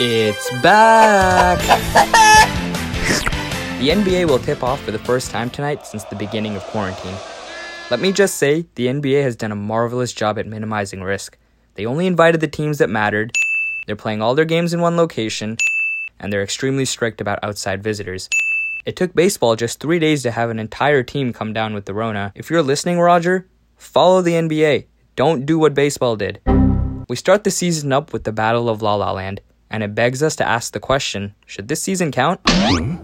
It's back! the NBA will tip off for the first time tonight since the beginning of quarantine. Let me just say, the NBA has done a marvelous job at minimizing risk. They only invited the teams that mattered, they're playing all their games in one location, and they're extremely strict about outside visitors. It took baseball just three days to have an entire team come down with the Rona. If you're listening, Roger, follow the NBA. Don't do what baseball did. We start the season up with the Battle of La La Land and it begs us to ask the question should this season count?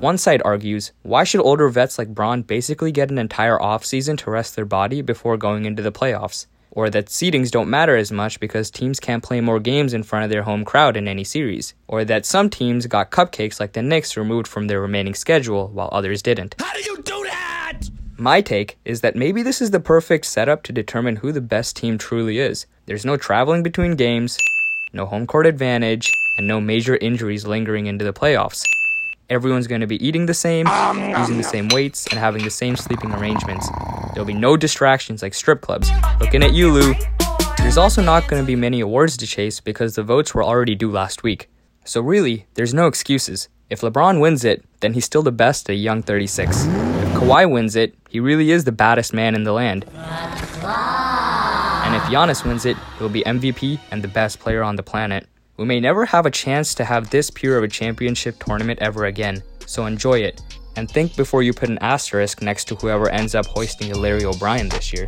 One side argues, why should older vets like Bron basically get an entire offseason to rest their body before going into the playoffs? Or that seedings don't matter as much because teams can't play more games in front of their home crowd in any series. Or that some teams got cupcakes like the Knicks removed from their remaining schedule while others didn't. How do you do that? My take is that maybe this is the perfect setup to determine who the best team truly is. There's no traveling between games, no home court advantage, and no major injuries lingering into the playoffs. Everyone's going to be eating the same, using the same weights, and having the same sleeping arrangements. There'll be no distractions like strip clubs. Looking at you, Lou. There's also not going to be many awards to chase because the votes were already due last week. So, really, there's no excuses. If LeBron wins it, then he's still the best at young 36. If Kawhi wins it, he really is the baddest man in the land. And if Giannis wins it, he'll be MVP and the best player on the planet. We may never have a chance to have this pure of a championship tournament ever again, so enjoy it, and think before you put an asterisk next to whoever ends up hoisting the Larry O'Brien this year.